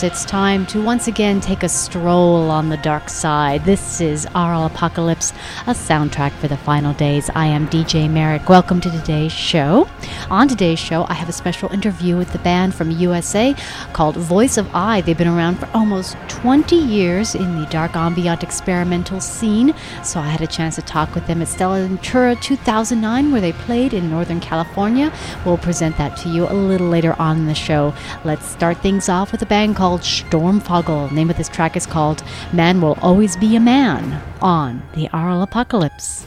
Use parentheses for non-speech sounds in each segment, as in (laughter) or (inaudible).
It's time to once again take a stroll on the dark side. This is Aural Apocalypse, a soundtrack for the final days. I am DJ Merrick. Welcome to today's show. On today's show, I have a special interview with the band from USA called Voice of Eye. They've been around for almost 20 years in the dark ambient experimental scene, so I had a chance to talk with them at Stella Natura 2009, where they played in Northern California. We'll present that to you a little later on in the show. Let's start things off with a band called Stormfågel. The name of this track is called Man Will Always Be a Man on the Aural Apocalypse.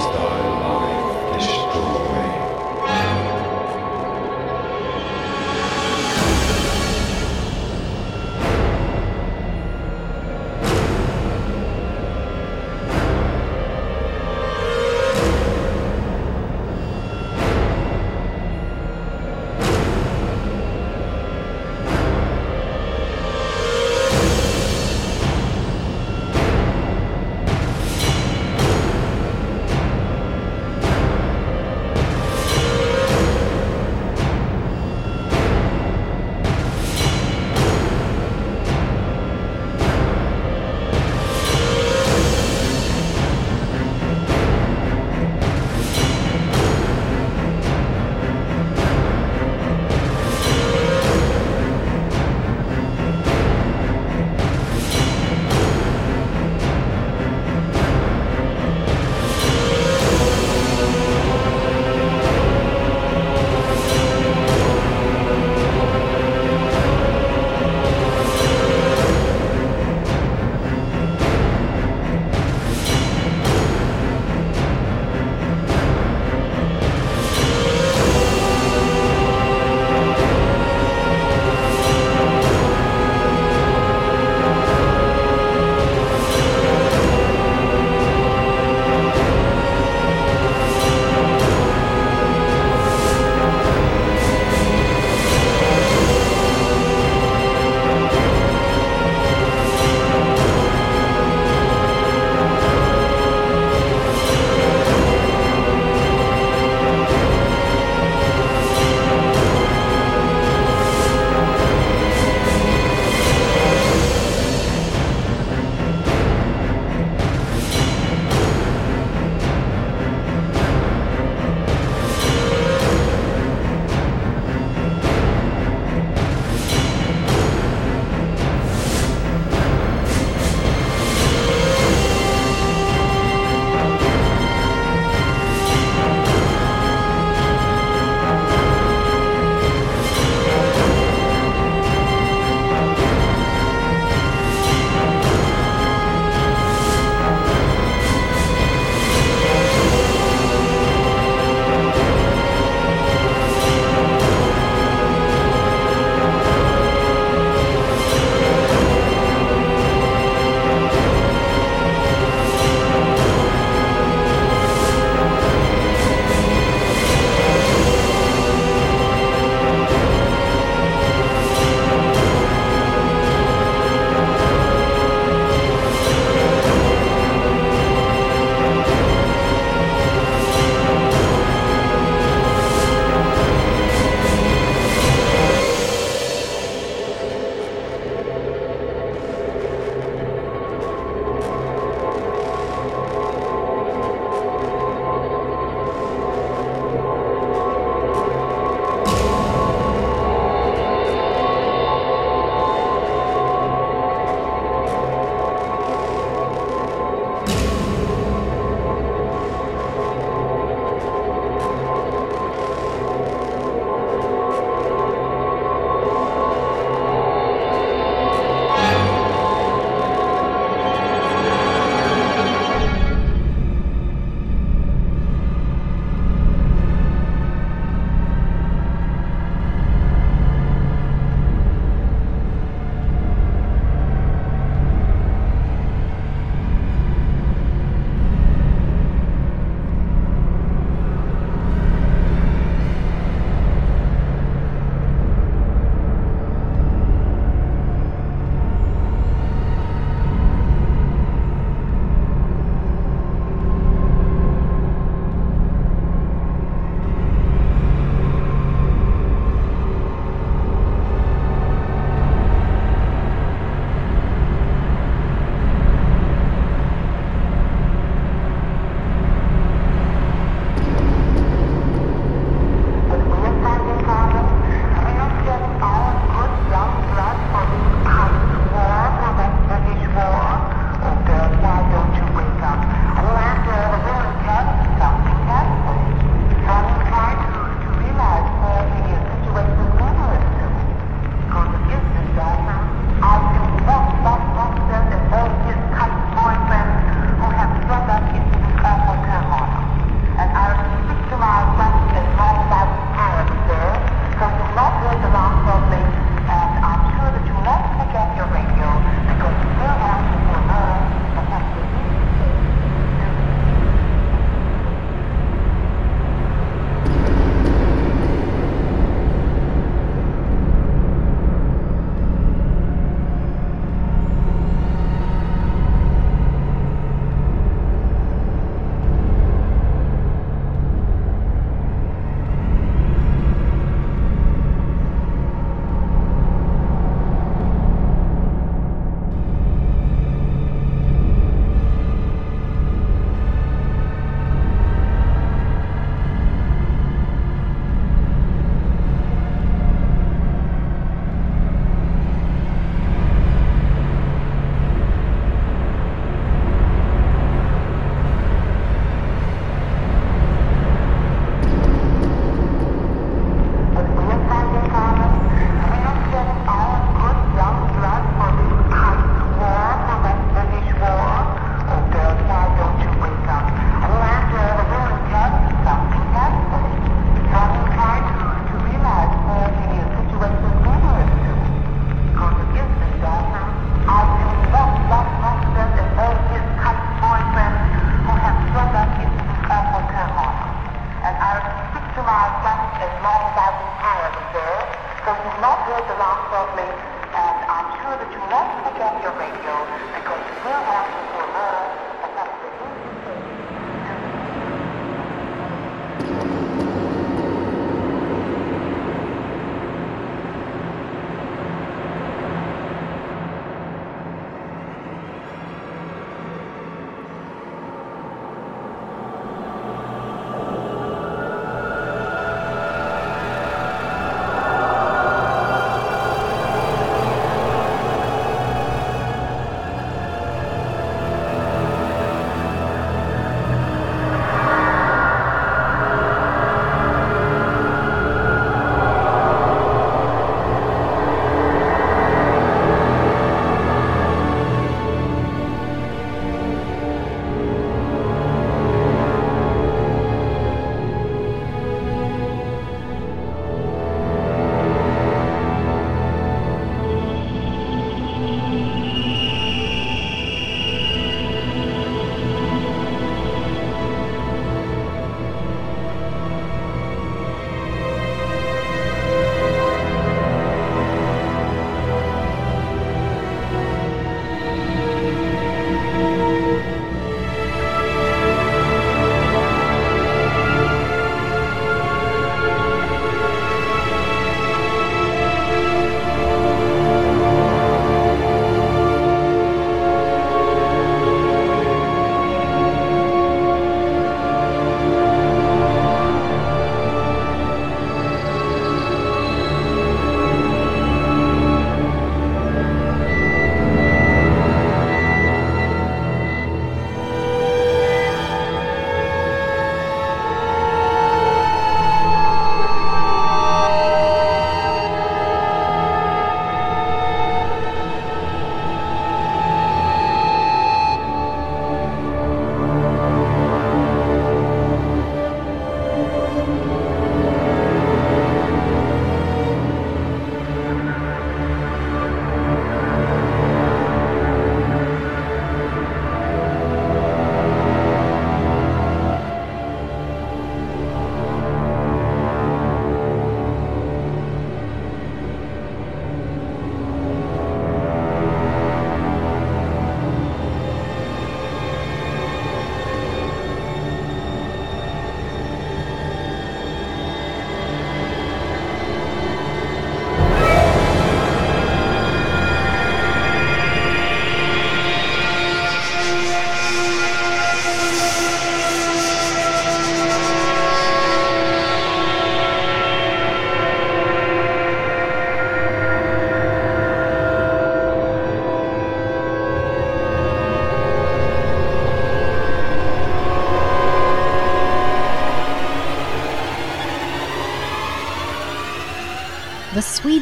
stars.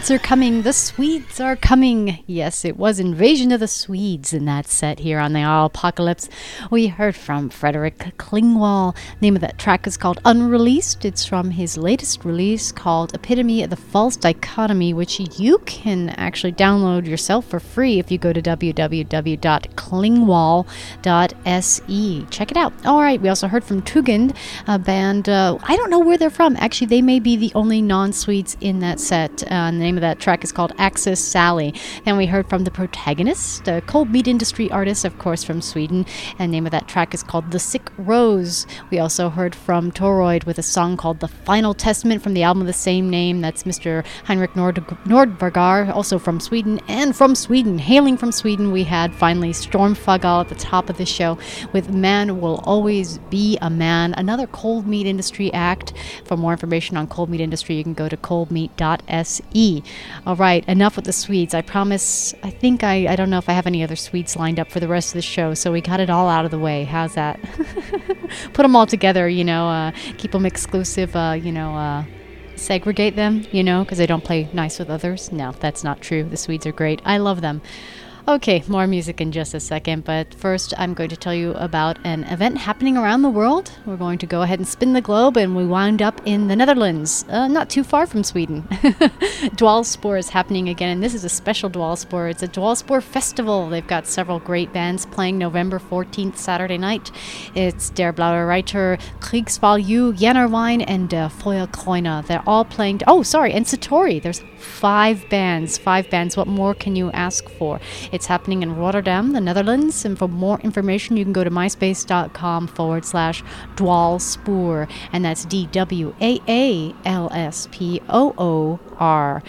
Swedes are coming. The Swedes are coming. Yes, it was Invasion of the Swedes in that set here on the Apocalypse. We heard from Fredrik Klingwall. Name of that track is called Unreleased. It's from his latest release called Epitome of the False Dichotomy, which you can actually download yourself for free if you go to www.klingwall.se. Check it out. All right, we also heard from Tugend, a band. Uh, I don't know where they're from. Actually, they may be the only non Swedes in that set. Uh, the name of that track is called Axis Sally. And we heard from the protagonist, a cold meat industry artist, of course, from Sweden. And name of that track is called The Sick Rose. We also heard from Toroidh with a song called The Final Testament from the album of the same name. That's Mr. Heinrich Nord- Nordvargr, also from Sweden. And from Sweden, hailing from Sweden, we had finally Stormfågel at the top of the show with Man Will Always Be a Man, another cold meat industry act. For more information on cold meat industry, you can go to coldmeat.se. All right, enough with the Swedes. I promise, I think I, I don't know if I have any other Swedes lined up for the rest of the show, so we got it all out of the way. How's that? (laughs) Put them all together, you know, uh, keep them exclusive, uh, you know, uh, segregate them, you know, because they don't play nice with others. No, that's not true. The Swedes are great. I love them. Okay, more music in just a second, but first I'm going to tell you about an event happening around the world. We're going to go ahead and spin the globe, and we wind up in the Netherlands, uh, not too far from Sweden. (laughs) Dwaalspoor is happening again, and this is a special Dwaalspoor. It's a Dwaalspoor festival. They've got several great bands playing November 14th, Saturday night. It's Der Blaue Reiter, Kriegsvalue, Jannerwein, and uh, Feuerkreune. They're all playing. Oh, sorry, and Satori. There's five bands. Five bands. What more can you ask for? Happening in Rotterdam, the Netherlands. And for more information, you can go to myspace.com forward slash dwaalspoor. And that's D W A A L S P O O R.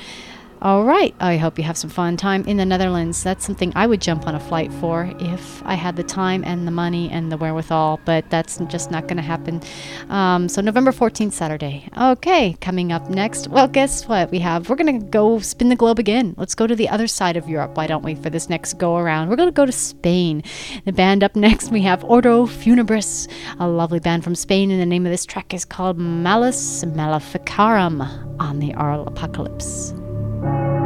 All right. I hope you have some fun time in the Netherlands. That's something I would jump on a flight for if I had the time and the money and the wherewithal, but that's just not going to happen. Um, so, November 14th, Saturday. Okay. Coming up next. Well, guess what we have? We're going to go spin the globe again. Let's go to the other side of Europe, why don't we, for this next go around? We're going to go to Spain. The band up next, we have Ordo Funebris, a lovely band from Spain, and the name of this track is called Malleus Maleficarum on the Aural Apocalypse. Thank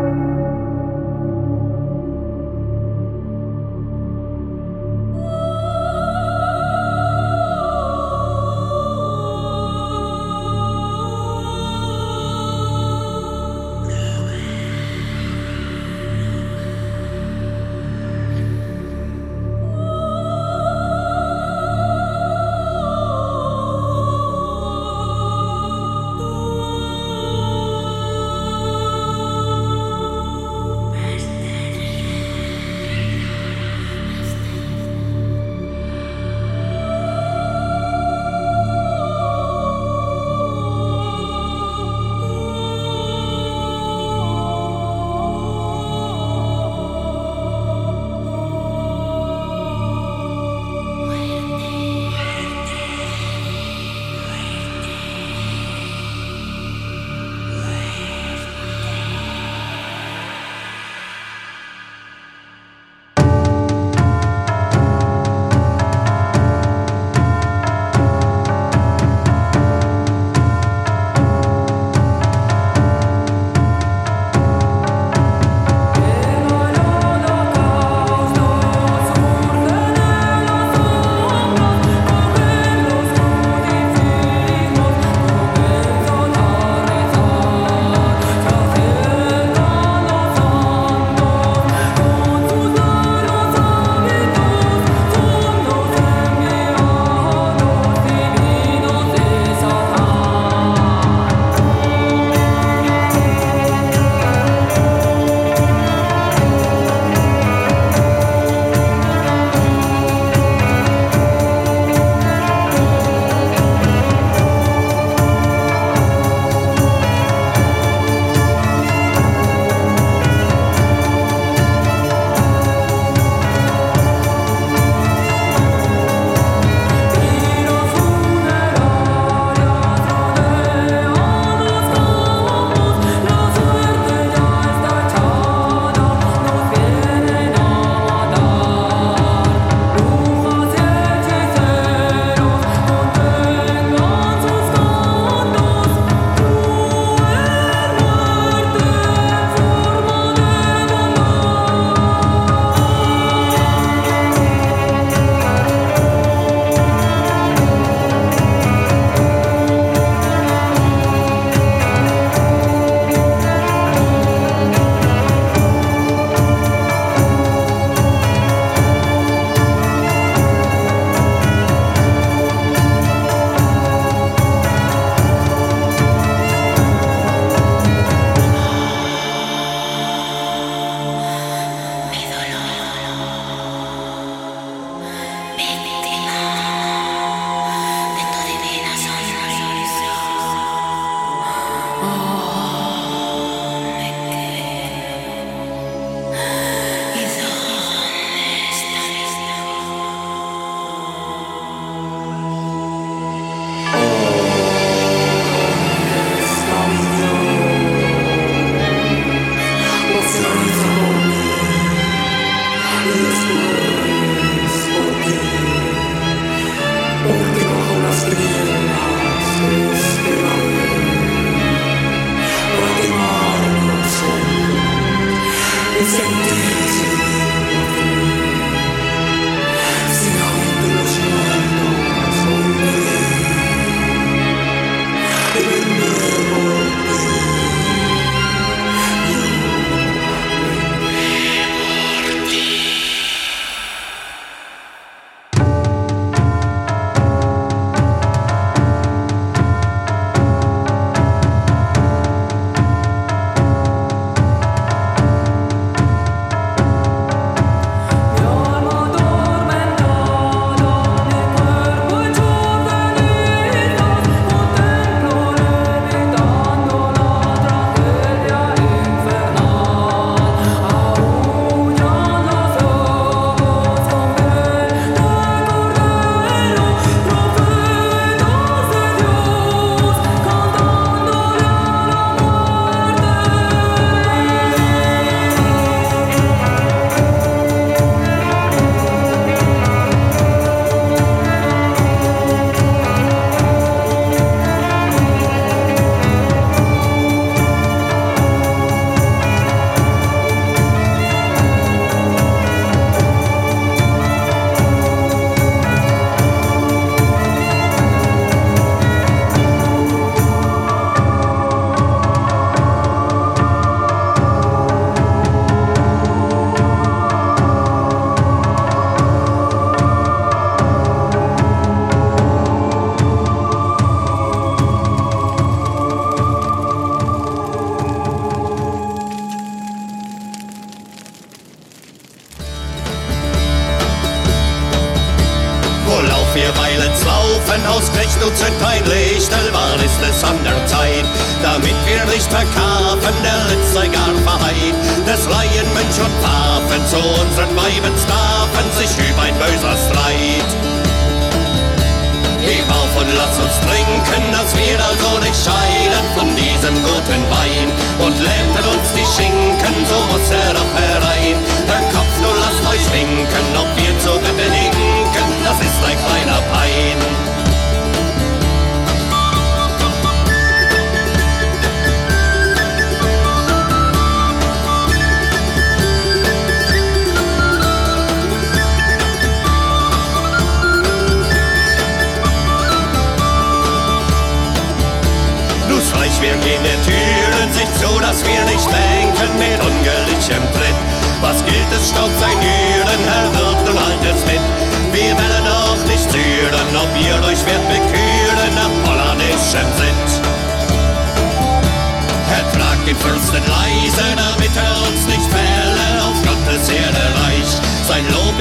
wann ist es an der Zeit? Damit wir nicht verkaufen, der letzte gar verheit. Das Laien Mensch und Waffen zu unseren Weiben staffen sich über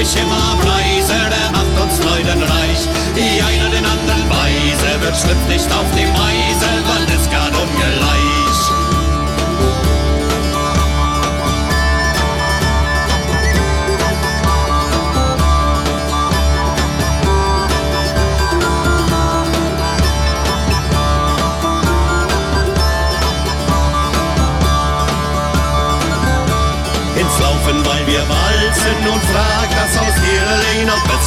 ich immer preise, der macht uns freudenreich. Die einer den anderen weise, wird schlüpft nicht auf dem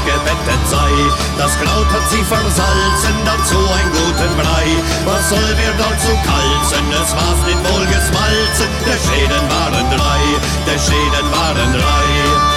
gebettet sei. Das Kraut hat sie versalzen, dazu ein guten Brei. Was soll wir dort zu kalzen, es war's nicht wohl gesmalzen. Der Schäden waren drei, der Schäden waren drei.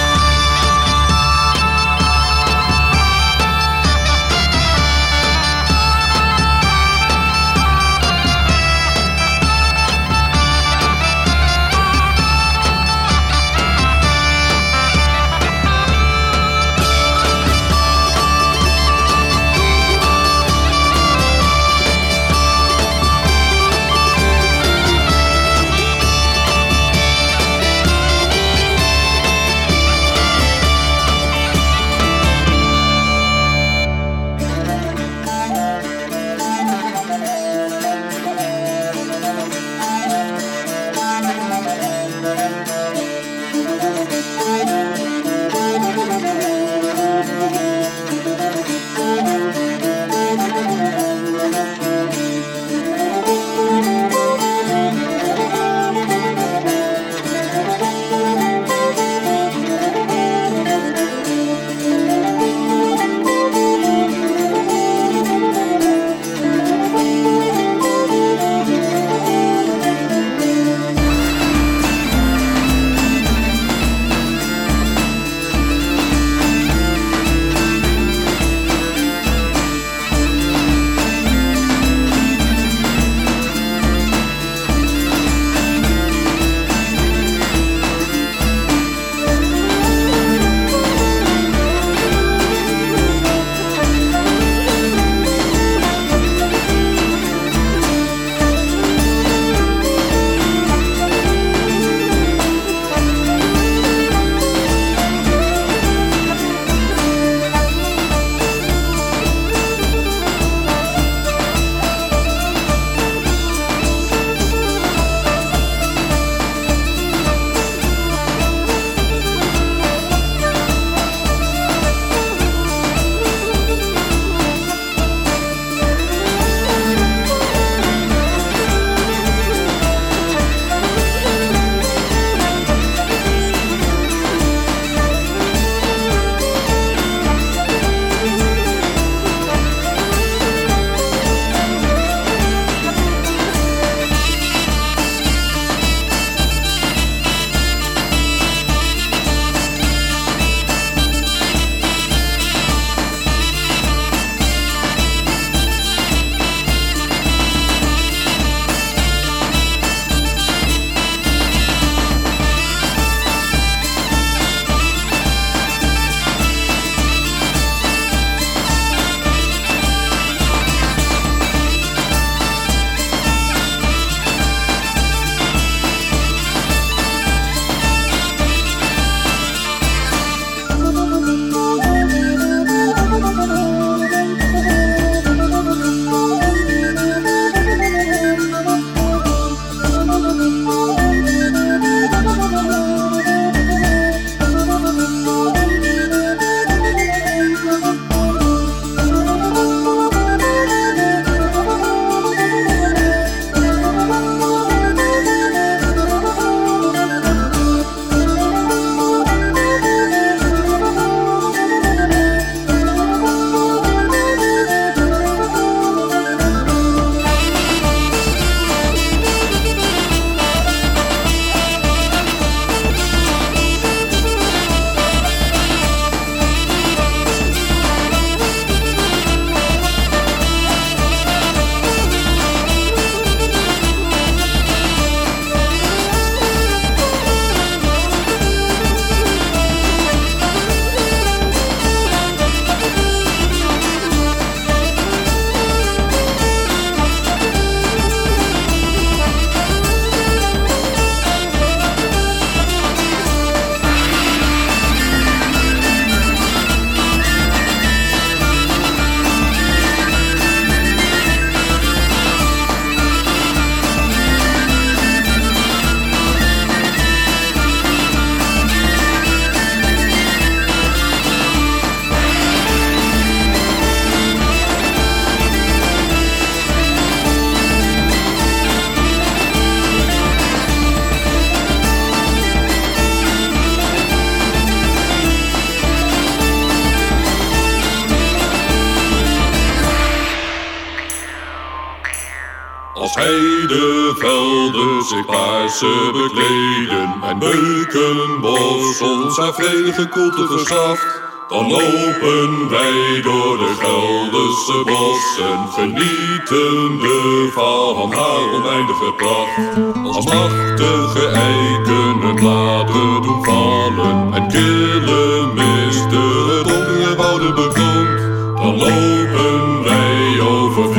Paarse bekleden en beukenbos ons haar vredige koelte verschaft. Dan lopen wij door de Gelderse bossen, genietende van haar oneindige pracht. Als machtige eiken hun bladeren doen vallen en kille misten het donkere wouden begrond. Dan lopen wij over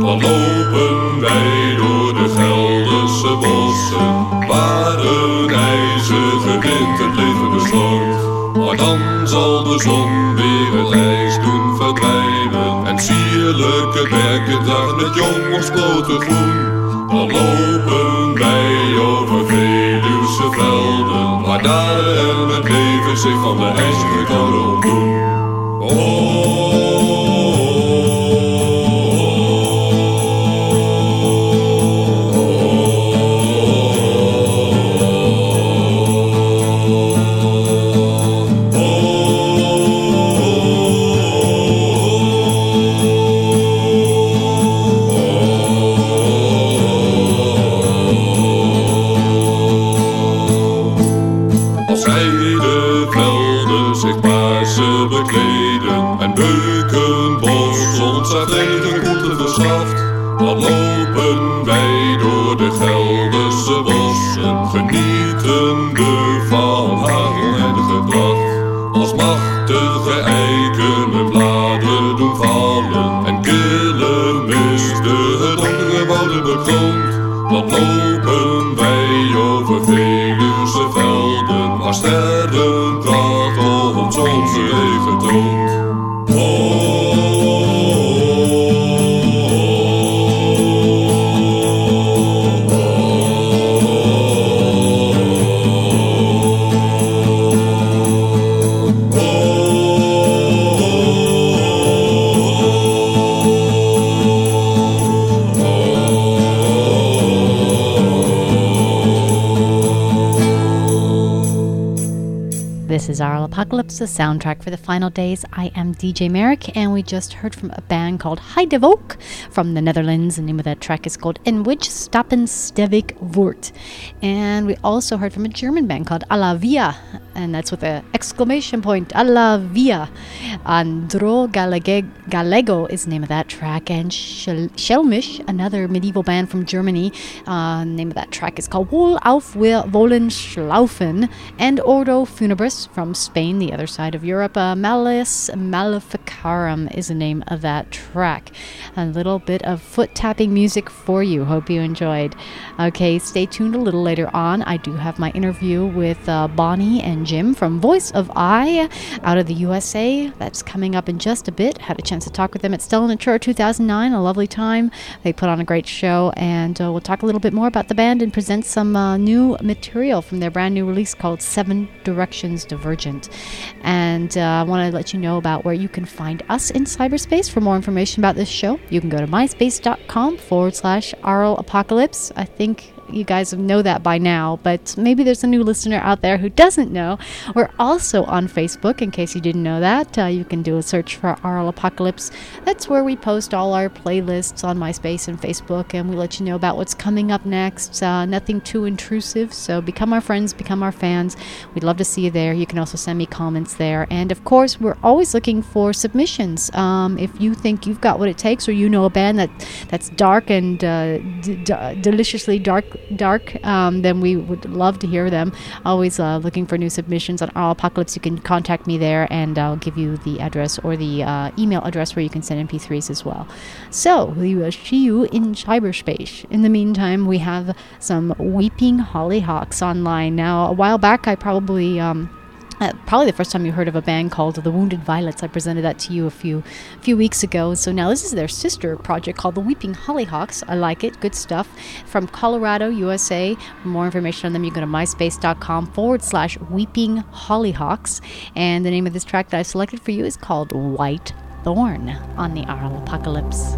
dan lopen wij door de Gelderse bossen, waar een ijzige wind het leven bestormt. Maar dan zal de zon weer het ijs doen verdwijnen en sierlijke berkendracht met jong ontsploten groen. Dan lopen wij over Veluwse velden, waar daar en het leven zich van de ijzige koude ontdoen. Als Apocalypse, the for the final days. I am DJ Merrick, and we just heard from a band called Heidevolk from the Netherlands. The name of that track is called En Wij Stappen Stevig Voort. And we also heard from a German band called A la Via, and that's with an exclamation point, A la Via. An Dro Gallege- Gallego is the name of that track, and Shel- another medieval band from Germany, uh, name of that track is called Wohl auf wir wollen schlaufen, and Ordo Funebris from Spain, the other side of Europe. Uh, Malleus Maleficarum is the name of that track. A little bit of foot tapping music for you. Hope you enjoyed. Okay, stay tuned a little later on. I do have my interview with uh, Bonnie and Jim from Voice of Eye out of the USA. That's coming up in just a bit. Had a chance to talk with them at Stella Natura 2009. A lovely time. They put on a great show, and uh, we'll talk a little bit more about the band and present some uh, new material from their brand new release called Seven Directions Divergent. And uh, I want to let you know about where you can find us in cyberspace. For more information about this show, you can go to myspace.com forward slash Aural Apocalypse. I think you guys know that by now, but maybe there's a new listener out there who doesn't know. We're also on Facebook, in case you didn't know that. Uh, you can do a search for Aural Apocalypse. That's where we post all our playlists on MySpace and Facebook, and we let you know about what's coming up next. Uh, nothing too intrusive, so become our friends, become our fans. We'd love to see you there. You can also send me comments there. And of course, we're always looking for submissions. Um, if you think you've got what it takes, or you know a band that that's dark and uh, d- d- deliciously dark, dark, um, then we would love to hear them. Always uh, looking for new submissions submissions on Aural Apocalypse, you can contact me there and I'll give you the address or the uh, email address where you can send MP3s as well. So we will see you in cyberspace. In the meantime, we have some Weeping Hollyhocks online. Now, a while back, I probably. Um, uh, probably the first time you heard of a band called the Wounded Violets. I presented that to you a few few weeks ago. So now this is their sister project called the Weeping Hollyhocks. I like it. Good stuff. From Colorado, USA. For more information on them, you go to myspace.com forward slash Weeping Hollyhocks. And the name of this track that I selected for you is called White Thorn on the Aural Apocalypse.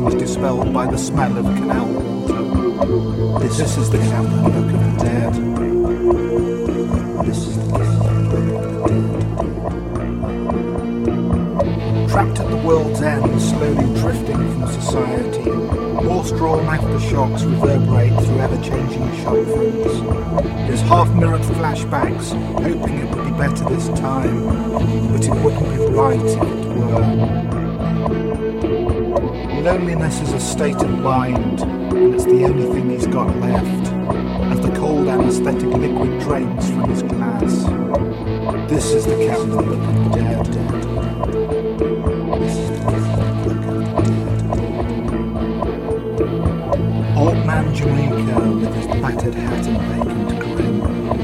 Well-worn dispelled by the smell of canal water. This, this is the Camden Book of the Dead. This is the death of the dead. Trapped at the world's end, slowly drifting from society, horse-drawn aftershocks reverberate through ever-changing shop fronts. There's half-mirrored flashbacks, hoping it would be better this time, but it wouldn't be right if it were. Loneliness is a state of mind, and it's the only thing he's got left, as the cold anesthetic liquid drains from his glass. This is the Captain of Dead. The Dead. Old man Jamaica, with his battered hat and vacant grin,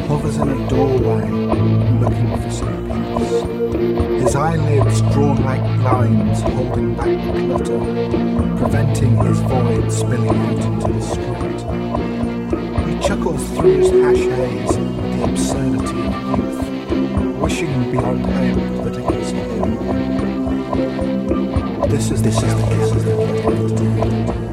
hovers in a doorway, looking for some peace. His eyelids drawn like blinds, holding back the clutter, preventing his void spilling out into the street. He chuckles through his hash haze at the absurdity of youth, wishing beyond hope that it was him. This is the this is the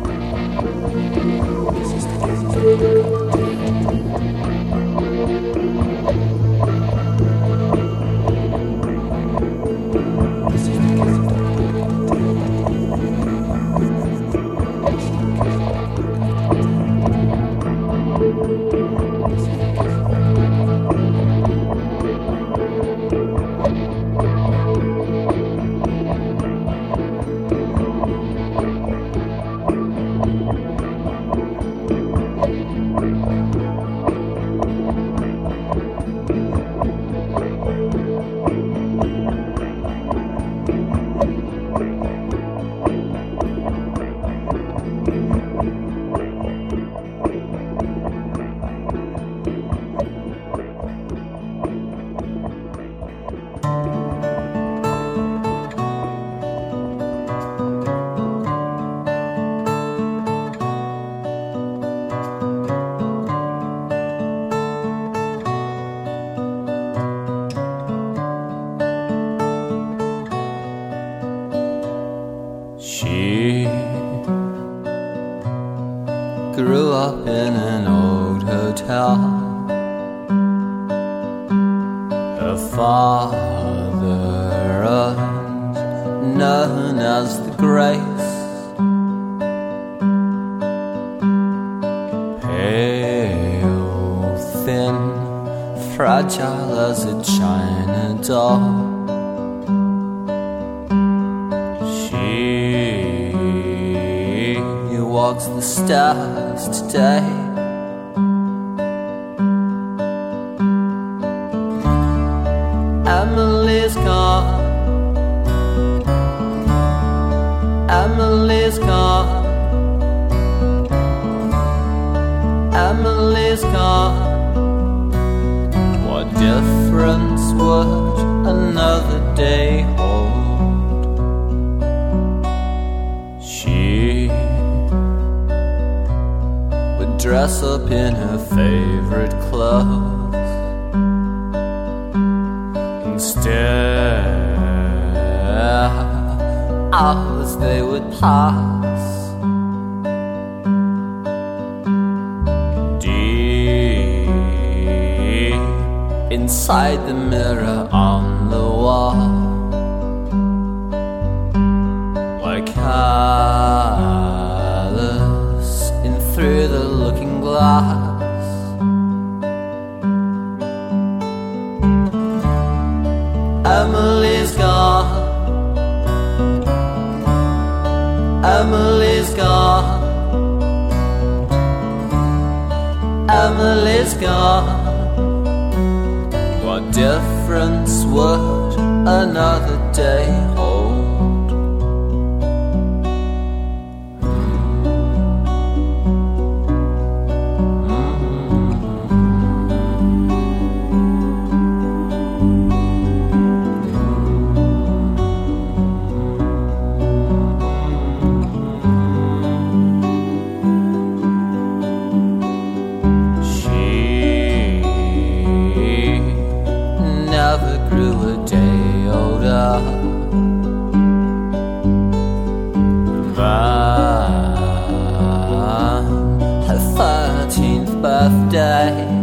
birthday.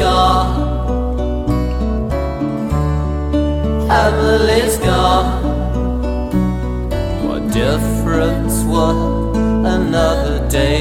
Gone. Emily's gone. What difference would another day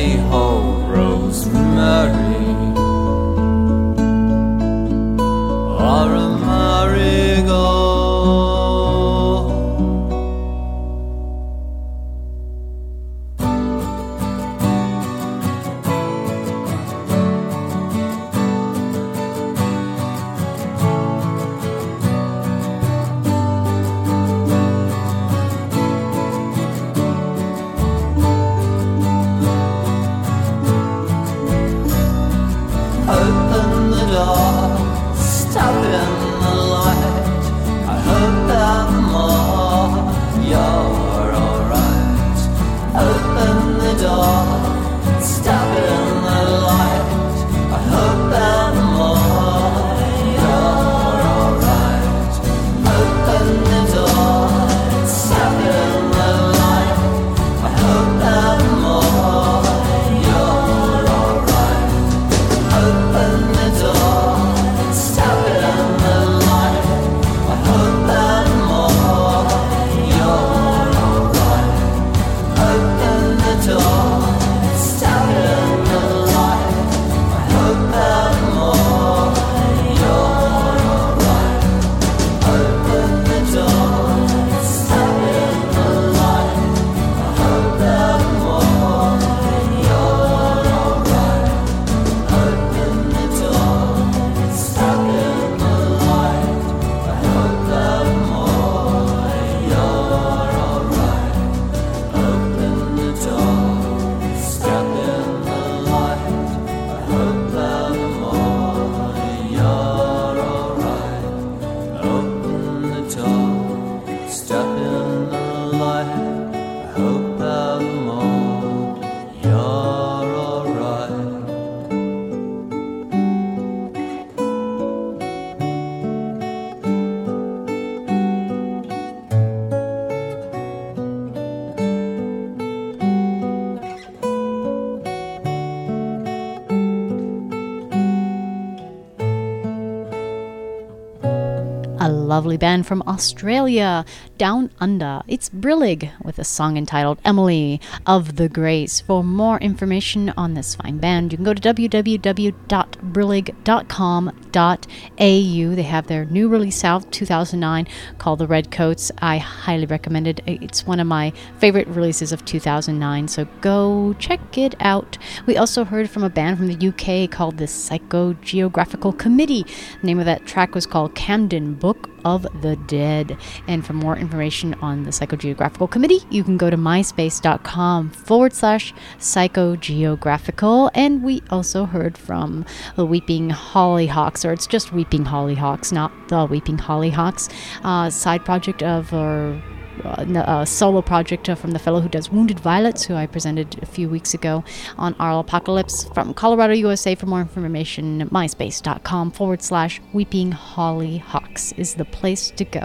lovely band from Australia, Down Under. It's Brillig with a song entitled Emily of the Grace. For more information on this fine band, you can go to www.brillig.com.au. They have their new release out, 2009, called The Red Coats. I highly recommend it. It's one of my favorite releases of 2009, so go check it out. We also heard from a band from the UK called the Psychogeographical Committee. The name of that track was called Camden Book of the Dead. And for more information on the Psychogeographical Committee, you can go to myspace.com forward slash psychogeographical. And we also heard from the Weeping Hollyhocks, or it's just Weeping Hollyhocks, not the Weeping Hollyhocks, uh, side project of or a solo project uh, from the fellow who does Wounded Violets, who I presented a few weeks ago on Aural Apocalypse from Colorado, USA. For more information, myspace.com forward slash weeping hollyhocks. this is the place to go.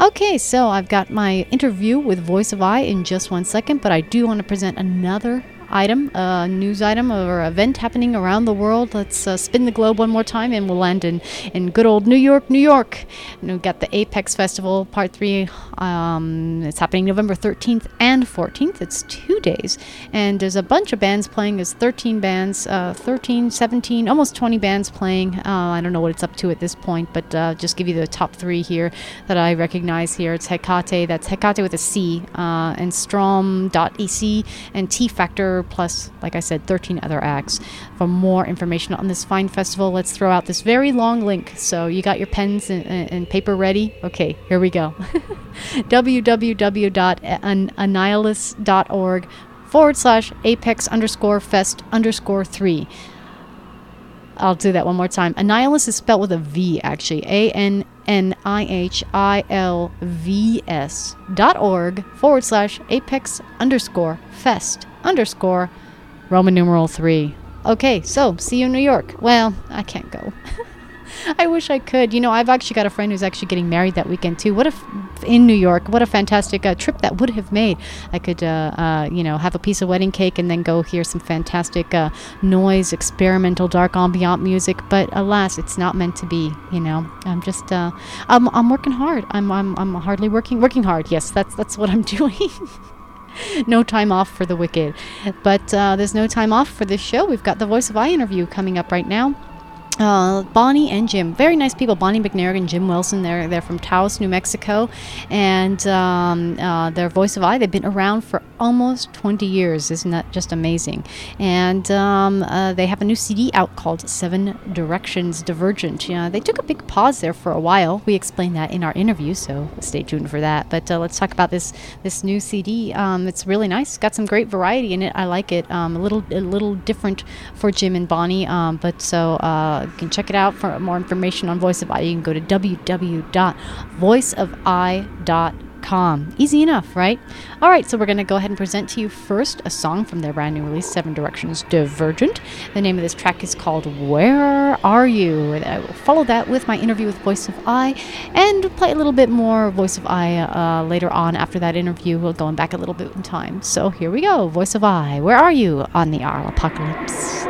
Okay, so I've got my interview with Voice of Eye in just one second, but I do want to present another item, a news item or event happening around the world. Let's uh, spin the globe one more time and we'll land in, in good old New York, New York. And we've got the Apex Festival Part 3. Um, it's happening November 13th and 14th. It's two days. And there's a bunch of bands playing. There's 13 bands, uh, 13, 17, almost 20 bands playing. Uh, I don't know what it's up to at this point, but uh, just give you the top three here that I recognize here. It's Hecate, that's Hecate with a C, uh, and Strom.ec, and T Factor plus, like I said, 13 other acts. For more information on this fine festival, let's throw out this very long link. So you got your pens and, and paper ready? Okay, here we go. (laughs) www.annihilvs.org forward slash apex underscore fest underscore three. I'll do that one more time. Annihilus is spelled with a V, actually. A N N I H I L V S dot org forward slash apex underscore fest underscore Roman numeral three. Okay, so see you in New York. Well, I can't go. (laughs) (laughs) I wish I could. You know, I've actually got a friend who's actually getting married that weekend too. What if in New York? What a fantastic uh, trip that would have made. I could, uh, uh, you know, have a piece of wedding cake and then go hear some fantastic uh, noise, experimental, dark ambient music. But alas, it's not meant to be. You know, I'm just, uh, I'm, I'm working hard. I'm, I'm, I'm hardly working, working hard. Yes, that's that's what I'm (laughs) doing. no time off for the wicked. But uh, there's no time off for this show. We've got the Voice of Eye interview coming up right now. Uh, Bonnie and Jim, very nice people. Bonnie McNairn and Jim Wilson. They're they're from Taos, New Mexico, and um, uh, their Voice of Eye. They've been around for almost 20 years. Isn't that just amazing? And um, uh, they have a new CD out called Seven Directions Divergent. Yeah, they took a big pause there for a while. We explained that in our interview, so stay tuned for that. But uh, let's talk about this this new CD. Um, it's really nice. It's got some great variety in it. I like it. Um, a little a little different for Jim and Bonnie, um, but so. You can check it out for more information on Voice of Eye. You can go to www.voiceofeye.com. Easy enough, right? All right, so we're going to go ahead and present to you first a song from their brand new release, Seven Directions Divergent. The name of this track is called Where Are You? And I will follow that with my interview with Voice of Eye and play a little bit more Voice of Eye uh, later on after that interview. We're going back a little bit in time. So here we go Voice of Eye. Where are you on the Aural Apocalypse?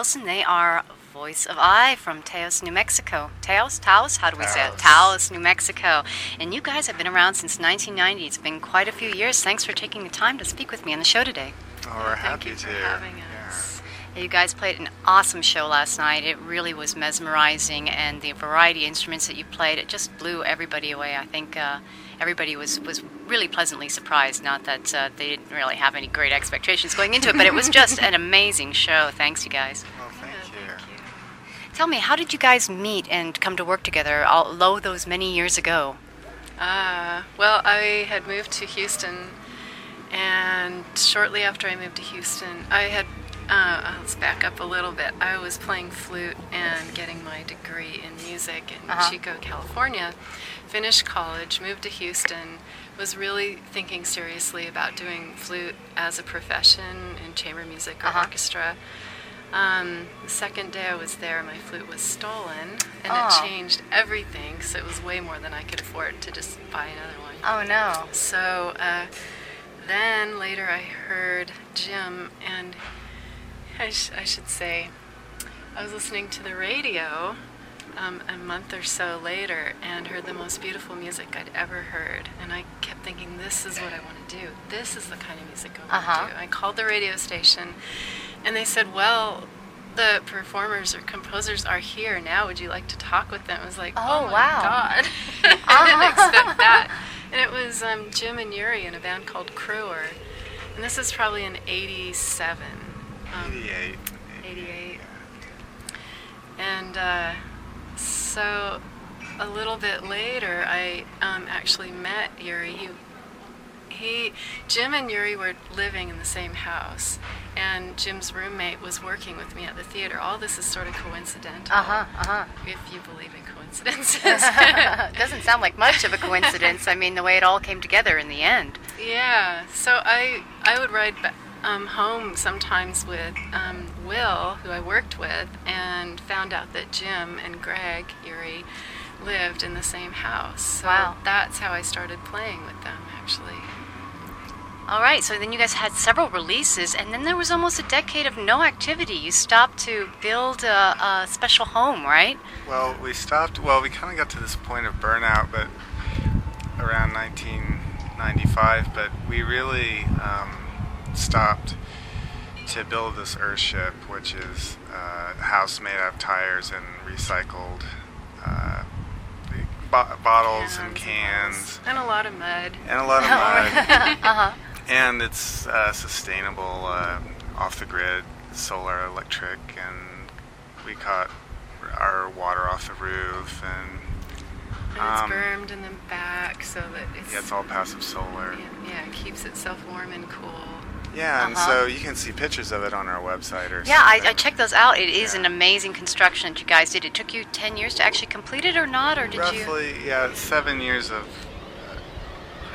Wilson. They are Voice of Eye from Taos, New Mexico. Taos? Taos? How do we say it? Taos, New Mexico. And you guys have been around since 1990. It's been quite a few years. Thanks for taking the time to speak with me on the show today. Oh, we're happy you to. having Yeah. You guys played an awesome show last night. It really was mesmerizing, and the variety of instruments that you played, it just blew everybody away. I think uh, everybody was, was really pleasantly surprised. Not that uh, they didn't really have any great expectations going into it, but it was just an (laughs) amazing show. Thanks, you guys. Well, thank you. Tell me, how did you guys meet and come to work together, although those many years ago? Uh, well, I had moved to Houston, and shortly after I moved to Houston, I had. Uh, let's back up a little bit. I was playing flute and getting my degree in music in Uh-huh. Chico, California. Finished college, moved to Houston, was really thinking seriously about doing flute as a profession in chamber music or Uh-huh. orchestra. Um, the second day I was there, my flute was stolen, and Oh. it changed everything because it was way more than I could afford to just buy another one. Oh, no. So uh, then later I heard Jim, and I, sh- I should say, I was listening to the radio um, a month or so later and heard the most beautiful music I'd ever heard. And I kept thinking, this is what I want to do. This is the kind of music I want to Uh-huh. do. I called the radio station, and they said, well, the performers or composers are here now. Would you like to talk with them? I was like, Oh, oh, my wow. God. (laughs) (laughs) I didn't expect that. And it was um, Jim and Yuri in a band called Crewer. And this is probably in 87. Um, 88. 88. And uh, so a little bit later, I um, actually met Yuri. He, he, Jim and Yuri were living in the same house, and Jim's roommate was working with me at the theater. All this is sort of coincidental, Uh huh, uh huh. if you believe in coincidences. it (laughs) doesn't sound like much of a coincidence. I mean, the way it all came together in the end. (laughs) Yeah, so I I would ride ba- um, home sometimes with um, Will, who I worked with, and found out that Jim and Greg Yuri lived in the same house. So Wow. that's how I started playing with them, actually. All right, so then you guys had several releases, and then there was almost a decade of no activity. You stopped to build a, a special home, right? Well, we stopped. Well, we kind of got to this point of burnout, but around 1995. But we really um, stopped to build this Earthship, which is uh, a house made out of tires and recycled uh, bo- bottles and cans And a lot of mud. and a lot of (laughs) mud. Uh-huh. And it's uh, sustainable, uh, off the grid, solar electric, and we caught our water off the roof, and And Um, it's bermed in the back so that it's, yeah, it's all passive solar. yeah, yeah, it keeps itself warm and cool. Yeah, and Uh-huh. so you can see pictures of it on our website or Yeah, I, I checked those out. It is Yeah. an amazing construction that you guys did. It took you 10 years to actually complete it or not, or did you? Roughly, yeah, seven years of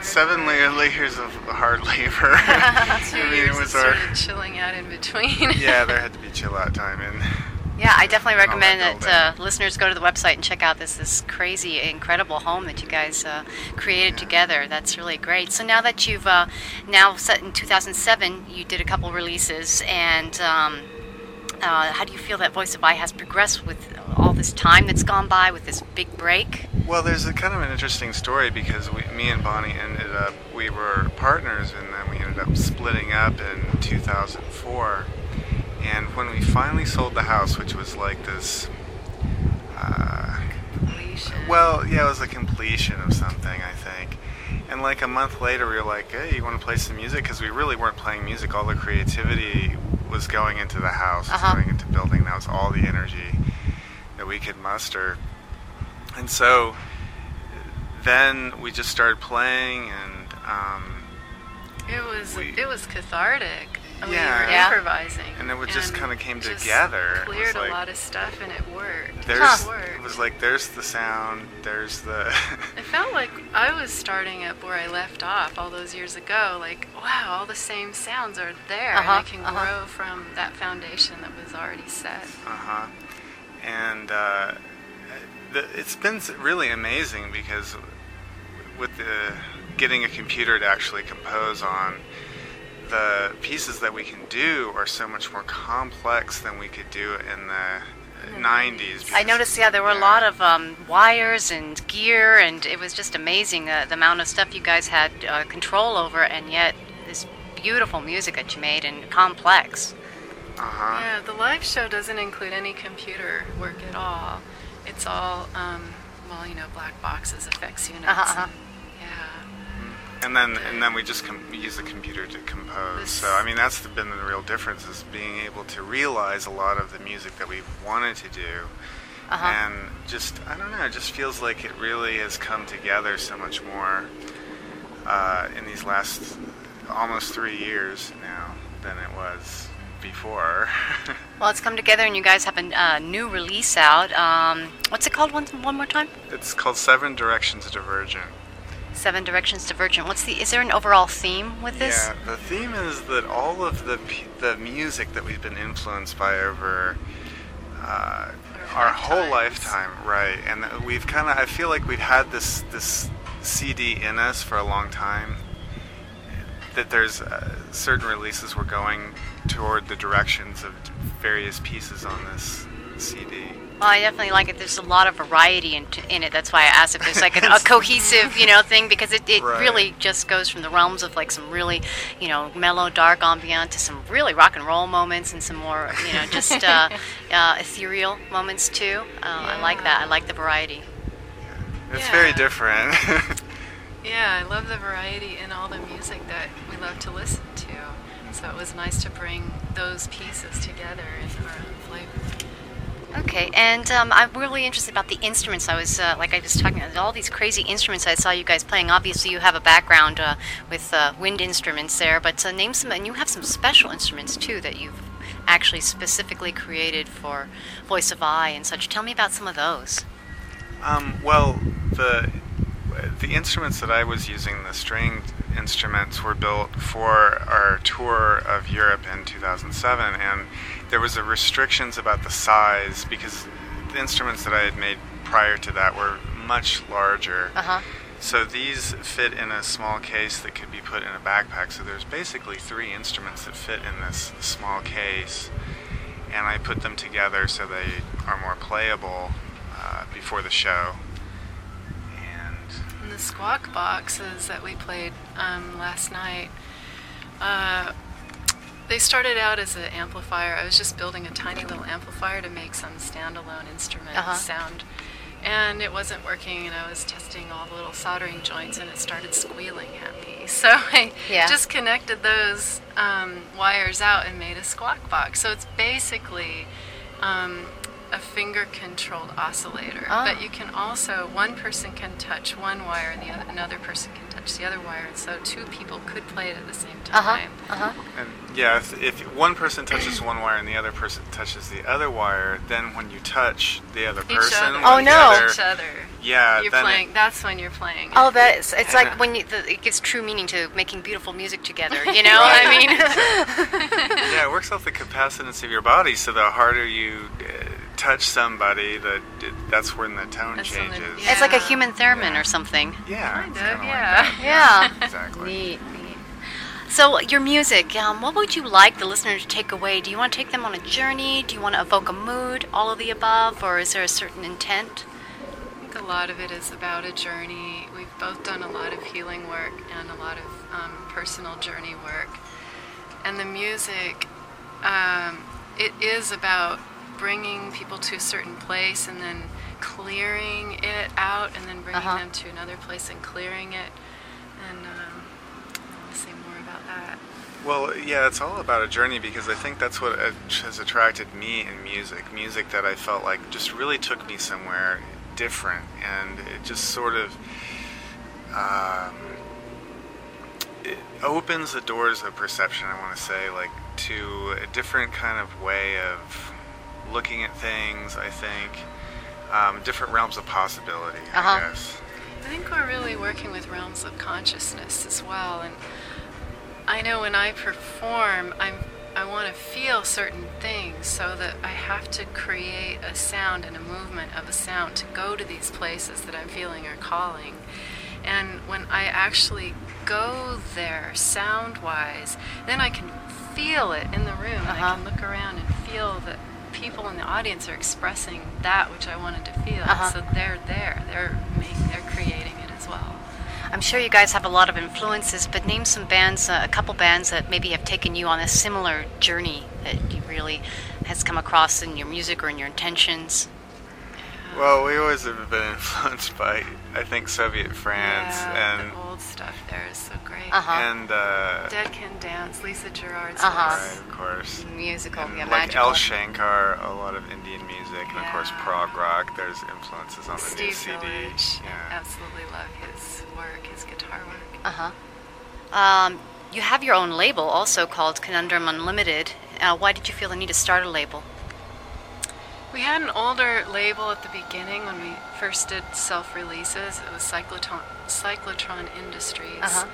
seven layers of hard labor. (laughs) Two (laughs) I mean, years it was our chilling out in between. yeah. There (laughs) had to be chill out time, and Yeah, I definitely all that recommend that uh, listeners go to the website and check out this this crazy, incredible home that you guys uh, created together. That's really great. So now that you've uh, now set in 2007, you did a couple releases, and um, uh, how do you feel that Voice of Eye has progressed with all this time that's gone by with this big break? Well, there's a kind of an interesting story because we, me and Bonnie ended up, we were partners and then we ended up splitting up in 2004. And when we finally sold the house, which was like this, uh, Completion. well, yeah, it was a completion of something, I think. And like a month later, we were like, hey, you want to play some music? Because we really weren't playing music. All the creativity was going into the house, was Uh-huh. going into building. That was all the energy that we could muster. And so then we just started playing, and um, It was We- it was cathartic. We Yeah. were Yeah. improvising. And it would just kinda came just together. It was Cleared like- a lot of stuff and it worked. there's It it was like there's the sound, there's the It felt like I was starting up where I left off all those years ago. Like, wow, all the same sounds are there, Uh-huh, and I can uh-huh. grow from that foundation that was already set. Uh huh. And uh, the, it's been really amazing because with the getting a computer to actually compose on, the pieces that we can do are so much more complex than we could do in the 90s. I noticed, yeah, there were a lot of um, wires and gear, and it was just amazing uh, the amount of stuff you guys had uh, control over, and yet this beautiful music that you made and complex. Uh-huh. Yeah, the live show doesn't include any computer work at all. It's all, um, well, you know, black boxes, effects units. Uh-huh, uh-huh. And- then and then we just com- we use the computer to compose. So I mean that's been the real difference is being able to realize a lot of the music that we wanted to do. Uh-huh. And just I don't know, it just feels like it really has come together so much more uh, in these last almost three years now than it was before. (laughs) Well, it's come together, and you guys have a uh, new release out. Um, what's it called? One, one more time. it's called Seven Directions Divergent. Seven Directions Divergent. What's the? Is there an overall theme with this? Yeah, the theme is that all of the the music that we've been influenced by over uh, our whole lifetime, right? And we've kind of I feel like we've had this this CD in us for a long time. That there's uh, certain releases we're going toward the directions of various pieces on this CD. Well, I definitely like it. There's a lot of variety in, in it. That's why I asked if there's like a, a (laughs) cohesive, you know, thing because it, it Right. really just goes from the realms of like some really, you know, mellow, dark ambient to some really rock and roll moments and some more, you know, just uh, (laughs) uh, ethereal moments too. Uh, I like that. I like the variety. It's very different. (laughs) Yeah, I love the variety in all the music that we love to listen to. So it was nice to bring those pieces together in our own flavor. Okay, and um, I'm really interested about the instruments. I was, uh, like I was talking about, all these crazy instruments I saw you guys playing. Obviously, you have a background uh, with uh, wind instruments there, but uh, name some, and you have some special instruments too that you've actually specifically created for Voice of Eye and such. Tell me about some of those. Um, well, the the instruments that I was using, the stringed instruments, were built for our tour of Europe in 2007, and there was a restrictions about the size because the instruments that I had made prior to that were much larger. Uh huh. So these fit in a small case that could be put in a backpack. So there's basically three instruments that fit in this small case, and I put them together so they are more playable uh, before the show. And And the squawk boxes that we played um, last night, uh, they started out as an amplifier. I was just building a tiny little amplifier to make some standalone instrument Uh-huh. sound. And it wasn't working, and I was testing all the little soldering joints, and it started squealing at me. (laughs) So I Yeah. just connected those um, wires out and made a squawk box. So it's basically um, a finger controlled oscillator. Ah. But you can also, one person can touch one wire and the other, another person can touch the other wire. And so two people could play it at the same time. Uh huh. time. Uh huh. And yeah, if, if one person touches one wire and the other person touches the other wire, then when you touch the other Each person, other. Oh, no. the other- Each other. yeah, You're then it- playing. that's when you're playing. Oh, that is. It's Yeah. like when you, the, it gives true meaning to making beautiful music together. You (laughs) know, what I mean. (laughs) yeah, it works off the capacitance of your body. So the harder you uh, touch somebody, the that's when the tone That's when the- changes. yeah. It's like a human theremin or something. Yeah, Kind of, kinda like yeah. (laughs) Yeah. exactly. Neat, neat. So, your music, um, what would you like the listener to take away? Do you want to take them on a journey? Do you want to evoke a mood? All of the above? Or is there a certain intent? I think a lot of it is about a journey. We've both done a lot of healing work and a lot of um, personal journey work. And the music, um, it is about bringing people to a certain place and then clearing it out and then bringing Uh-huh. them to another place and clearing it. And um, I'll say more about that. Well, yeah, it's all about a journey because I think that's what uh, has attracted me in music. Music that I felt like just really took me somewhere different, and it just sort of um, it opens the doors of perception. I want to say, like to a different kind of way of looking at things. I think um, different realms of possibility. Uh-huh. I guess. I think we're really working with realms of consciousness as well. And I know when I perform, I'm I want to feel certain things so that I have to create a sound and a movement of a sound to go to these places that I'm feeling are calling. And when I actually go there sound wise, then I can feel it in the room. and Uh-huh. I can look around and feel that people in the audience are expressing that which I wanted to feel. Uh-huh. So they're there. They're making, they're creating it as well. I'm sure you guys have a lot of influences, but name some bands, uh, a couple bands that maybe have taken you on a similar journey that you really has come across in your music or in your intentions. Well, we always have been (laughs) influenced by, I think, Zoviet France yeah, and the old stuff there is so great. Uh-huh. and uh, Dead Can Dance, Lisa Gerrard's Uh-huh. right, of course. Musical, And yeah, like magical. L. Shankar, a lot of Indian music, and of course Yeah. prog rock. There's influences on the new Steve CD. Hillage. Yeah. absolutely love his work, his guitar work. Uh huh. Um, you have your own label also called Conundrum Unlimited. Uh, why did you feel the need to start a label? We had an older label at the beginning when we first did self releases. It was Cyclotron, Cyclotron Industries. Uh-huh.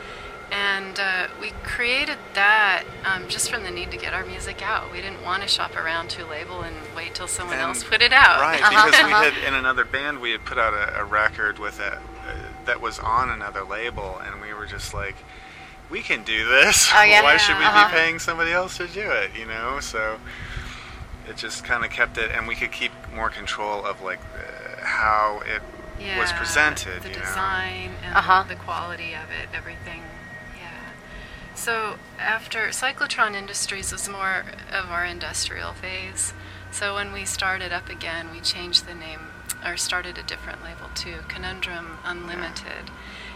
And uh, we created that um, just from the need to get our music out. We didn't want to shop around to a label and wait till someone And- else put it out. Right, Uh-huh, (laughs) because we uh-huh. had in another band we had put out a, a record with a uh, that was on another label, and we were just like, we can do this. Oh, (laughs) yeah? Why should we Uh-huh. be paying somebody else to do it? You know, so it just kind of kept it, and we could keep more control of like uh, how it yeah, was presented. The you know. design and Uh-huh. the quality of it, everything. Yeah. So after Cyclotron Industries was more of our industrial phase. So when we started up again, we changed the name or started a different label too, Conundrum Unlimited.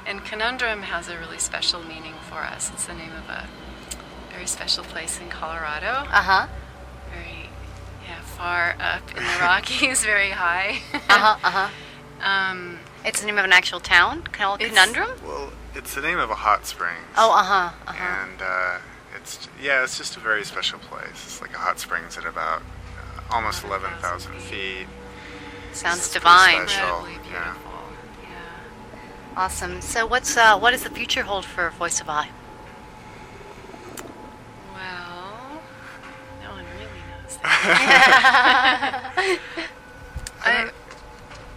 And Conundrum has a really special meaning for us. It's the name of a very special place in Colorado. Uh huh. Very, yeah, far up in the (laughs) Rockies, very high. Uh huh. (laughs) Uh huh. um, It's the name of an actual town called It's- Conundrum. Well, it's the name of a hot springs. Oh, uh huh. Uh huh. and uh, it's yeah, it's just a very special place. It's like a hot springs at about uh, almost 11,000 11,000 feet. Sounds it's divine. special. incredibly yeah. beautiful. Yeah. Awesome. So, what's uh, what does the future hold for Voice of Eye? I,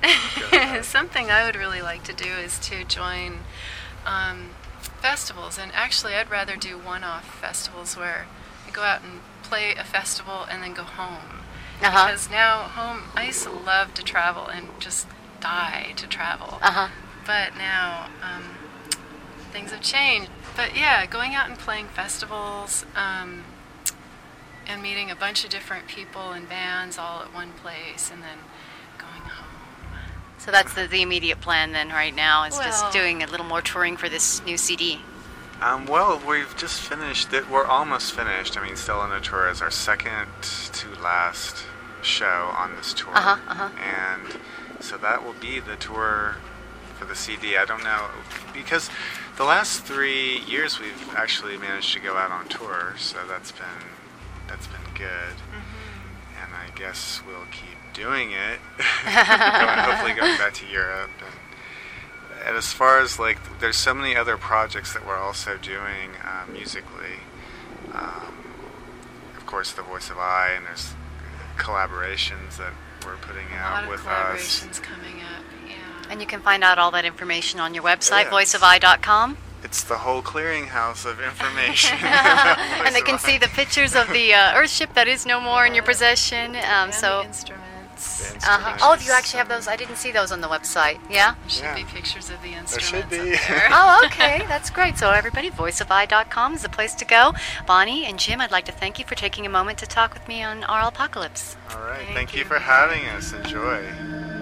(laughs) (laughs) something I would really like to do is to join um, festivals, and actually, I'd rather do one-off festivals where I go out and play a festival and then go home. Uh-huh. Because now home, I used to love to travel and just die to travel. Uh huh. But now um, things have changed. But yeah, going out and playing festivals um, and meeting a bunch of different people and bands all at one place and then going home. So that's the, the immediate plan then right now is Well- just doing a little more touring for this new CD. Um, well, we've just finished it. We're almost finished. I mean, Stella Natura is our second to last show on this tour. Uh-huh, uh-huh. And so that will be the tour for the CD. I don't know. Because the last three years we've actually managed to go out on tour, so that's been that's been good. Mm-hmm. And I guess we'll keep doing it. going, (laughs) hopefully going back to Europe and and as far as like, there's so many other projects that we're also doing uh, musically. Um, of course, the Voice of Eye, and there's collaborations that we're putting A lot out of with us. collaborations coming up. Yeah. And you can find out all that information on your website, Yes. voiceofeye.com. It's the whole clearinghouse of information. (laughs) (laughs) and they can see the pictures of the uh, Earthship that is no more in your possession. Um, so, the instruments. The uh-huh. oh, you actually have those? I didn't see those on the website. Yeah. Should Yeah. be pictures of the instruments. There instruments should up be. there. Oh, okay. That's great. So, everybody, voiceofeye.com is the place to go. Bonnie and Jim, I'd like to thank you for taking a moment to talk with me on Aural Apocalypse. All right. Thank Thank, you you. for having us. Enjoy.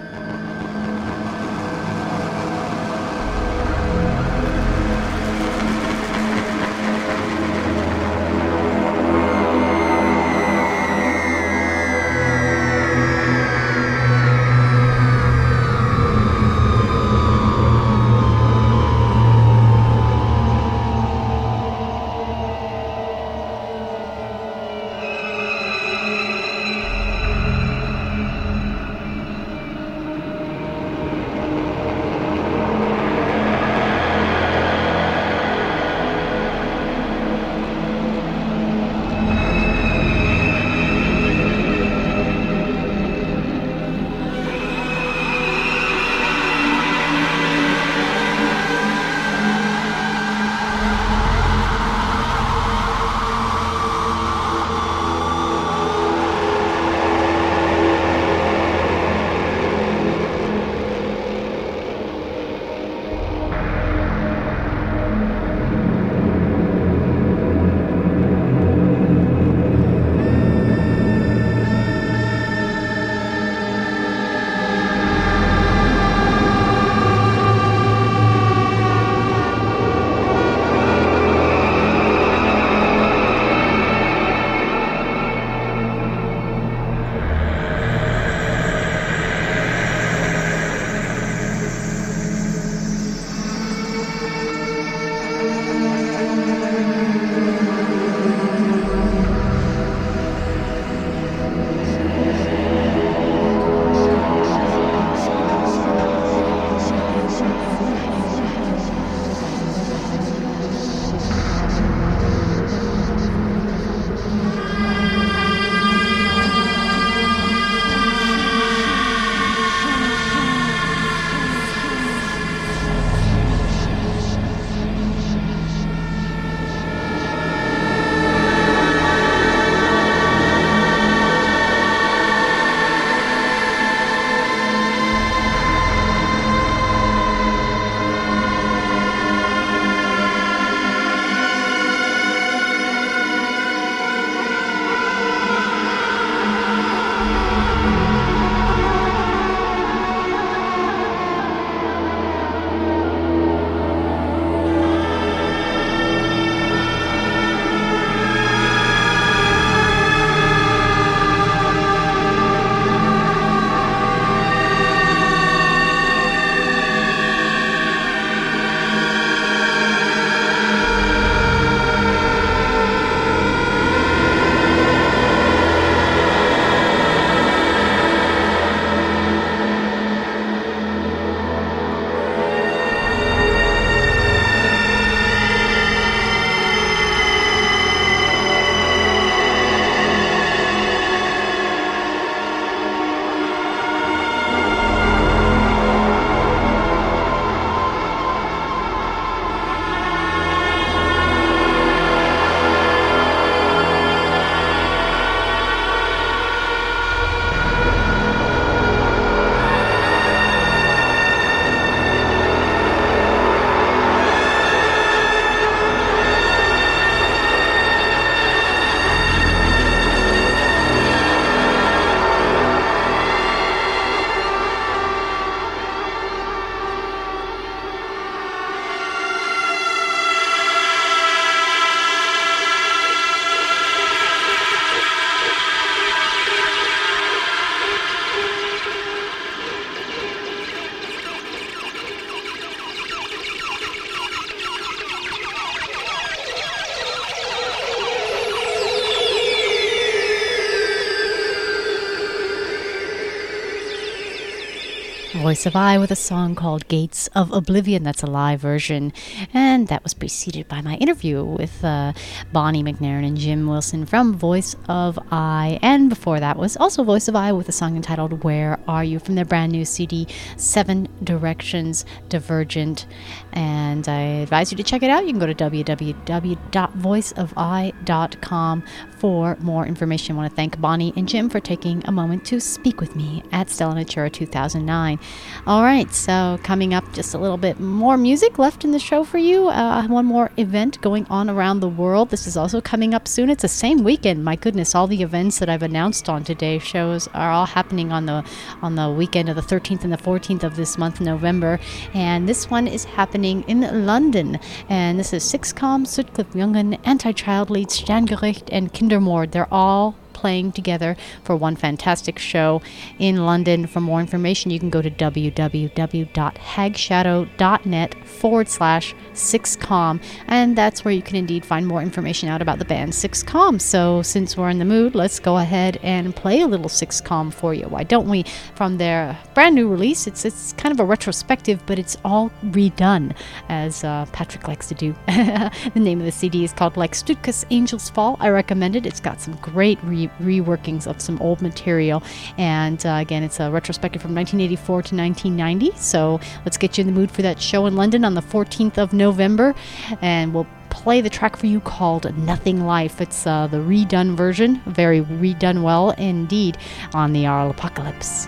Voice of Eye with a song called Gates of Oblivion. That's a live version. And that was preceded by my interview with uh, Bonnie McNairn and Jim Wilson from Voice of Eye. And before that was also Voice of Eye with a song entitled Where Are You from their brand new CD, Seven Directions Divergent. And I advise you to check it out. You can go to www.voiceofeye.com for more information. I want to thank Bonnie and Jim for taking a moment to speak with me at Stella Natura 2009. All right, so coming up, just a little bit more music left in the show for you. Uh, one more event going on around the world. This is also coming up soon. It's the same weekend. My goodness, all the events that I've announced on today's shows are all happening on the on the weekend of the 13th and the 14th of this month, November. And this one is happening in London. And this is 6 Comm, Sutcliffe Jügend, Anti-Child Lead, Sterngerecht, and Kindermord. They're all playing together for one fantastic show in London. For more information, you can go to www.hagshadow.net forward slash 6com, and that's where you can indeed find more information out about the band 6 Comm. So, since we're in the mood, let's go ahead and play a little 6 Comm for you. Why don't we? From their brand new release, it's it's kind of a retrospective, but it's all redone, as uh, Patrick likes to do. (laughs) the name of the CD is called Like Stuttgart's Angels Fall. I recommend it. It's got some great re- reworkings of some old material, and uh, again, it's a retrospective from 1984 to 1990. So let's get you in the mood for that show in London on the 14th of November, and we'll play the track for you called Nothing Life. It's uh, the redone version, very redone well indeed, on the Aural Apocalypse.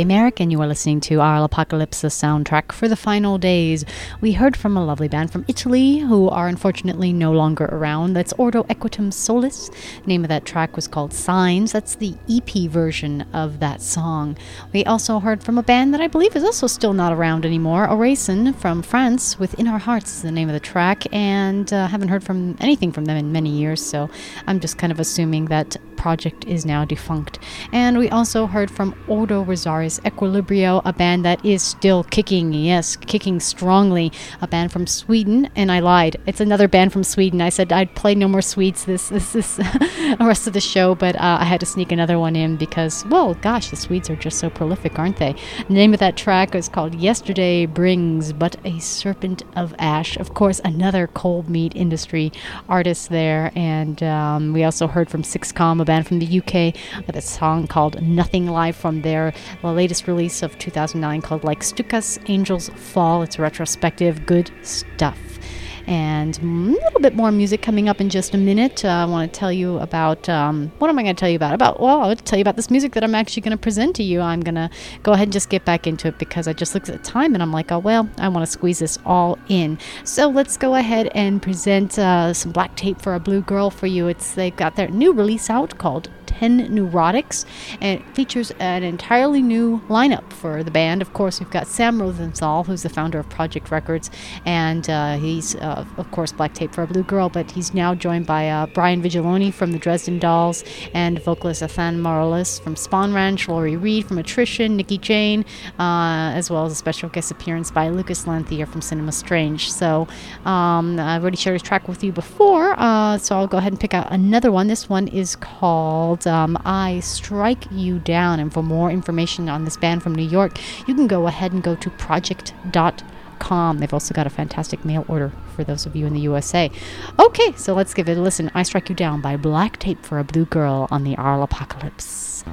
DJ Merrick, and you are listening to Aural Apocalypse, soundtrack for the final days. We heard from a lovely band from Italy who are unfortunately no longer around. That's Ordo Equitum Solis. Name of that track was called Signs. That's the EP version of that song. We also heard from a band that I believe is also still not around anymore, Oraison from France, Within Our Hearts is the name of the track, and uh, haven't heard from anything from them in many years, so I'm just kind of assuming that project is now defunct. And we also heard from Ordo Rosarius Equilibrio, a band that is still kicking, yes, kicking strongly. A band from Sweden, and I lied. It's another band from Sweden. I said I'd play no more Swedes this this this (laughs) rest of the show, but uh, I had to sneak another one in because, well, gosh, the Swedes are just so prolific, aren't they? The name of that track is called Yesterday Brings But a Serpent of Ash. Of course, another cold meat industry artist there. And um, we also heard from 6 Comm, a band from the UK, with a song called Nothing Live from their latest release of 2009 called Like Stukas Angels Fall. It's a retrospective, good stuff and a little bit more music coming up in just a minute. Uh, I want to tell you about um, what am I going to tell you about? About well, I'll tell you about this music that I'm actually going to present to you. I'm going to go ahead and just get back into it because I just looked at the time and I'm like, oh well, I want to squeeze this all in. So let's go ahead and present uh, some black tape for a blue girl for you. It's they've got their new release out called 10 Neurotics, and it features an entirely new lineup for the band. Of course, we've got Sam Rosenthal, who's the founder of Projekt Records, and uh, he's, uh, of course, Black Tape for a Blue Girl, but he's now joined by uh, Brian Viglione from the Dresden Dolls and vocalist Athan Maroulis from Spahn Ranch, Laurie Reed from Attrition, Nicki Jaine, uh, as well as a special guest appearance by Lucas Lanthier from Cinema Strange. So um, I've already shared a track with you before, uh, so I'll go ahead and pick out another one. This one is called um, I Strike You Down. And for more information on this band from New York, you can go ahead and go to projekt.com. They've also got a fantastic mail order for those of you in the USA. Okay, so let's give it a listen. I Strike You Down by Black Tape for a Blue Girl on the Aural Apocalypse.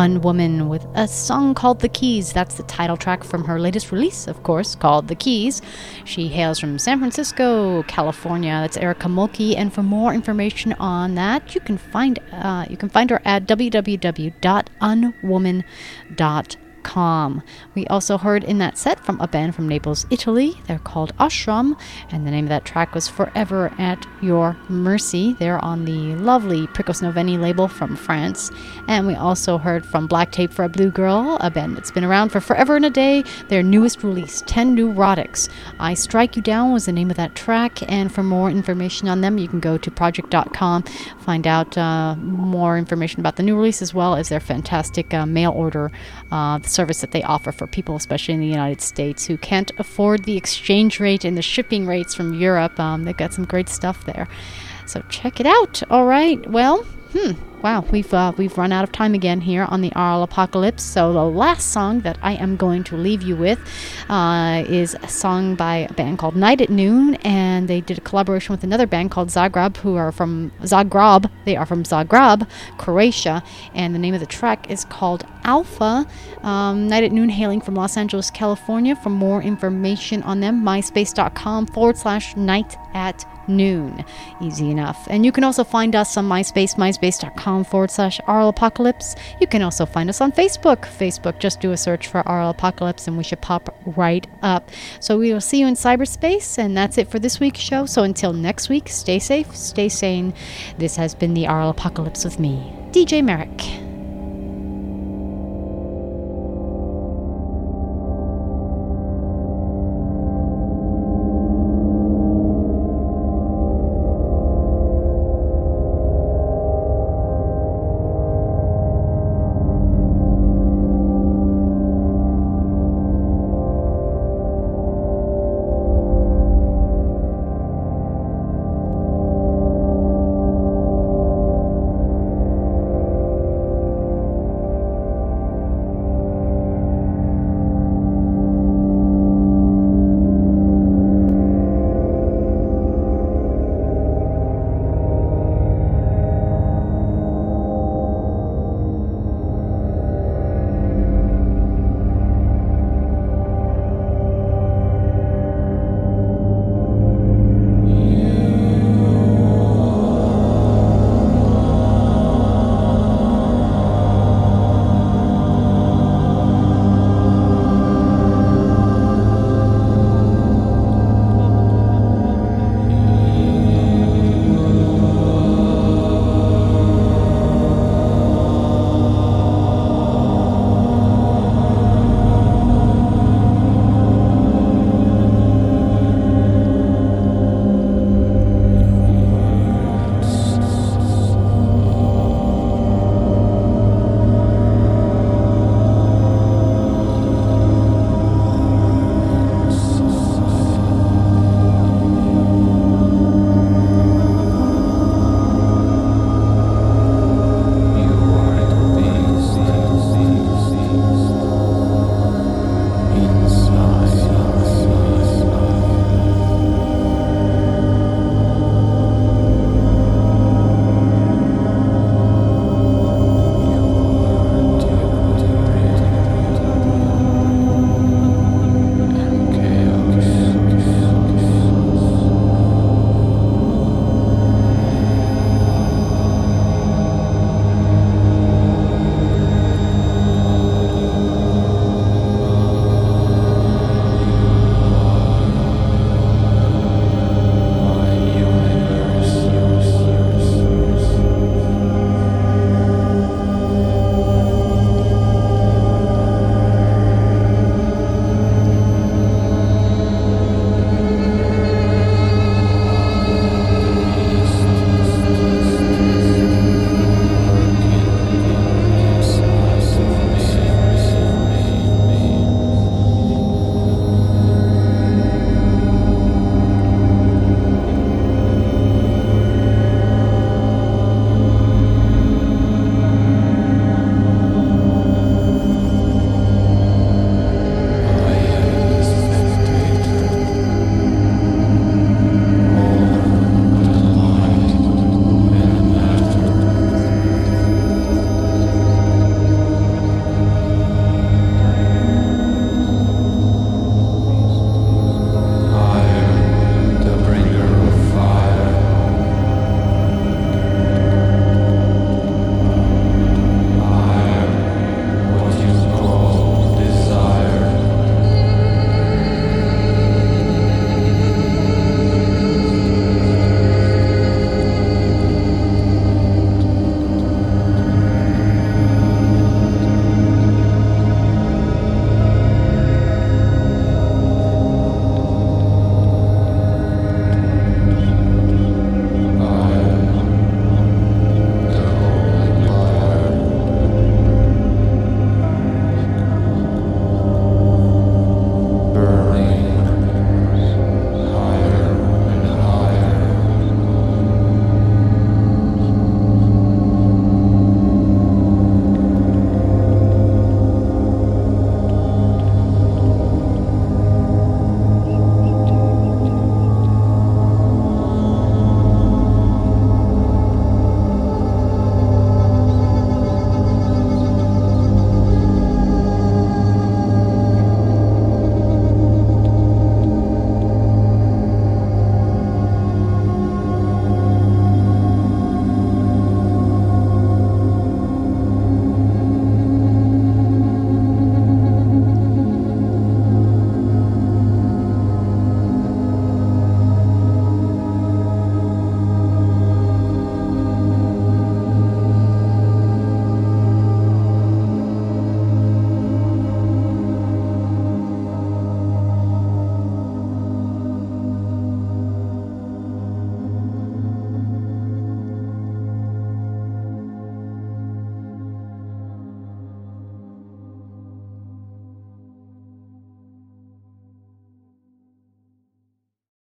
Unwoman with a song called The Keys. That's the title track from her latest release, of course, called The Keys. She hails from San Francisco, California. That's Erica Mulkey. And for more information on that, you can find uh, you can find her at www.unwoman.com. We also heard in that set from a band from Naples, Italy. They're called Ashram, and the name of that track was Forever at Your Mercy. They're on the lovely Prikosnovénie label from France. And we also heard from Black Tape for a Blue Girl, a band that's been around for forever and a day. Their newest release, 10 Neurotics. I Strike You Down was the name of that track. And for more information on them, you can go to projekt.com, find out uh, more information about the new release as well as their fantastic uh, mail order uh, the service that they offer for people, especially in the United States, who can't afford the exchange rate and the shipping rates from Europe. Um, they've got some great stuff there. So check it out. All right. Well, hmm. Wow, we've uh, we've run out of time again here on the Aural Apocalypse. So the last song that I am going to leave you with uh, is a song by a band called Night at Noon, and they did a collaboration with another band called Zagrob, who are from Zagreb. They are from Zagreb, Croatia, and the name of the track is called Alpha. Um, Night at Noon, hailing from Los Angeles, California. For more information on them, myspace.com forward slash night at noon. Easy enough. And you can also find us on MySpace, myspace.com forward slash Aural Apocalypse. You can also find us on Facebook. Facebook, just do a search for Aural Apocalypse and we should pop right up. So we will see you in cyberspace, and that's it for this week's show. So until next week, stay safe, stay sane. This has been the Aural Apocalypse with me, DJ Merrick.